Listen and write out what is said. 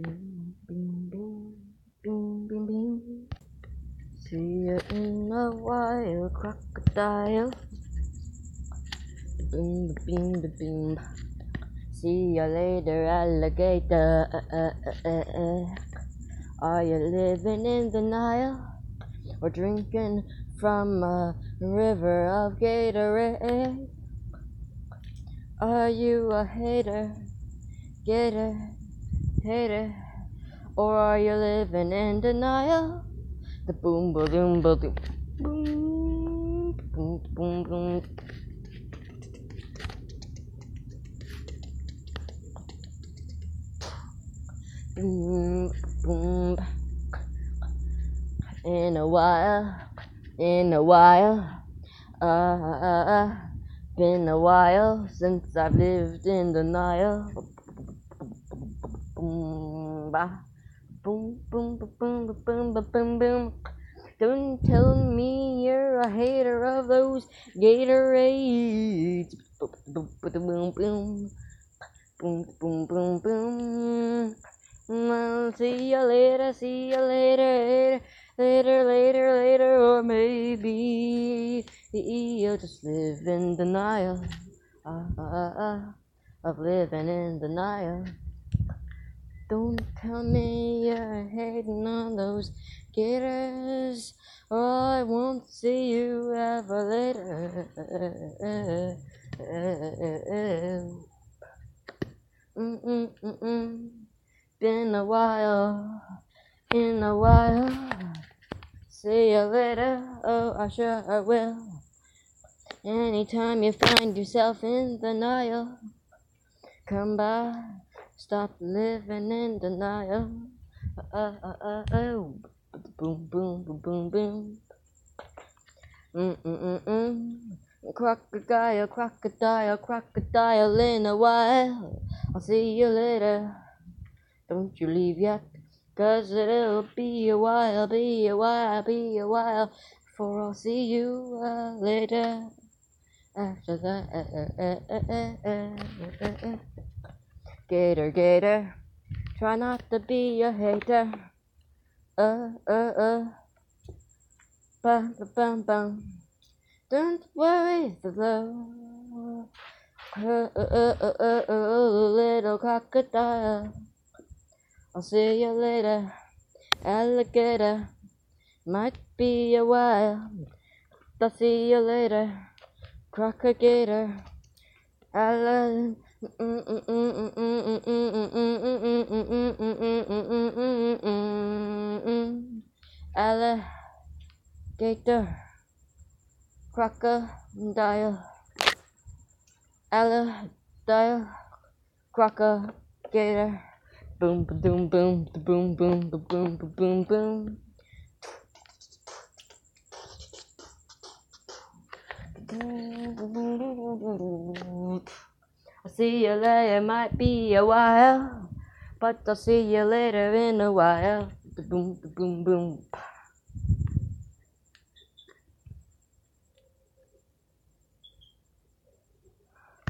Bing, bing, bing, bing, bing, bing. See you in a while, crocodile. Bing, bing, bing, bing. See you later, alligator. Uh, uh, uh. Are you living in the Nile or drinking from a river of Gatorade? Are you a hater, gator, hater, or are you living in denial? The boom, boom, boom, boom, boom, boom, boom, boom. Boom, boom. In a while, in a while, uh, uh, uh, been a while since I've lived in Nile boom, ba, boom, boom, ba, boom, ba, boom, ba, boom, boom. Don't tell me you're a hater of those Gatorades. Boom, boom, boom, boom, boom, boom, boom. I'll see you later, see you later, later, later, later, or maybe you'll just live in denial uh, uh, uh, of living in denial. Don't tell me you're hating on those gators, or I won't see you ever later. Mm-mm-mm-mm. Been a while, in a while. See you later, oh, I sure I will. Anytime you find yourself in the Nile, come by, stop living in denial. Uh, uh, uh, oh, boom, boom, boom, boom, boom. Mm, mm, mm, mm. Crocodile, crocodile, crocodile in a while. I'll see you later. Don't you leave yet, cause it'll be a while, be a while, be a while, before I'll see you uh, later. After that, uh, uh, uh, Gator, Gator, try not to be a hater. Uh, uh, uh, bum, bum, bum, bum. Don't worry, the. Uh, uh, uh, uh, uh, uh, little crocodile. I'll see you later, alligator. Might be a while, I'll see you later, crocodile. Alligator. Alligator, crocodile, alligator, crocodile. Boom, boom, ba boom, boom, ba boom, ba boom, boom. See you later, might be a while, but I'll see you later in a while. Boom, boom, boom.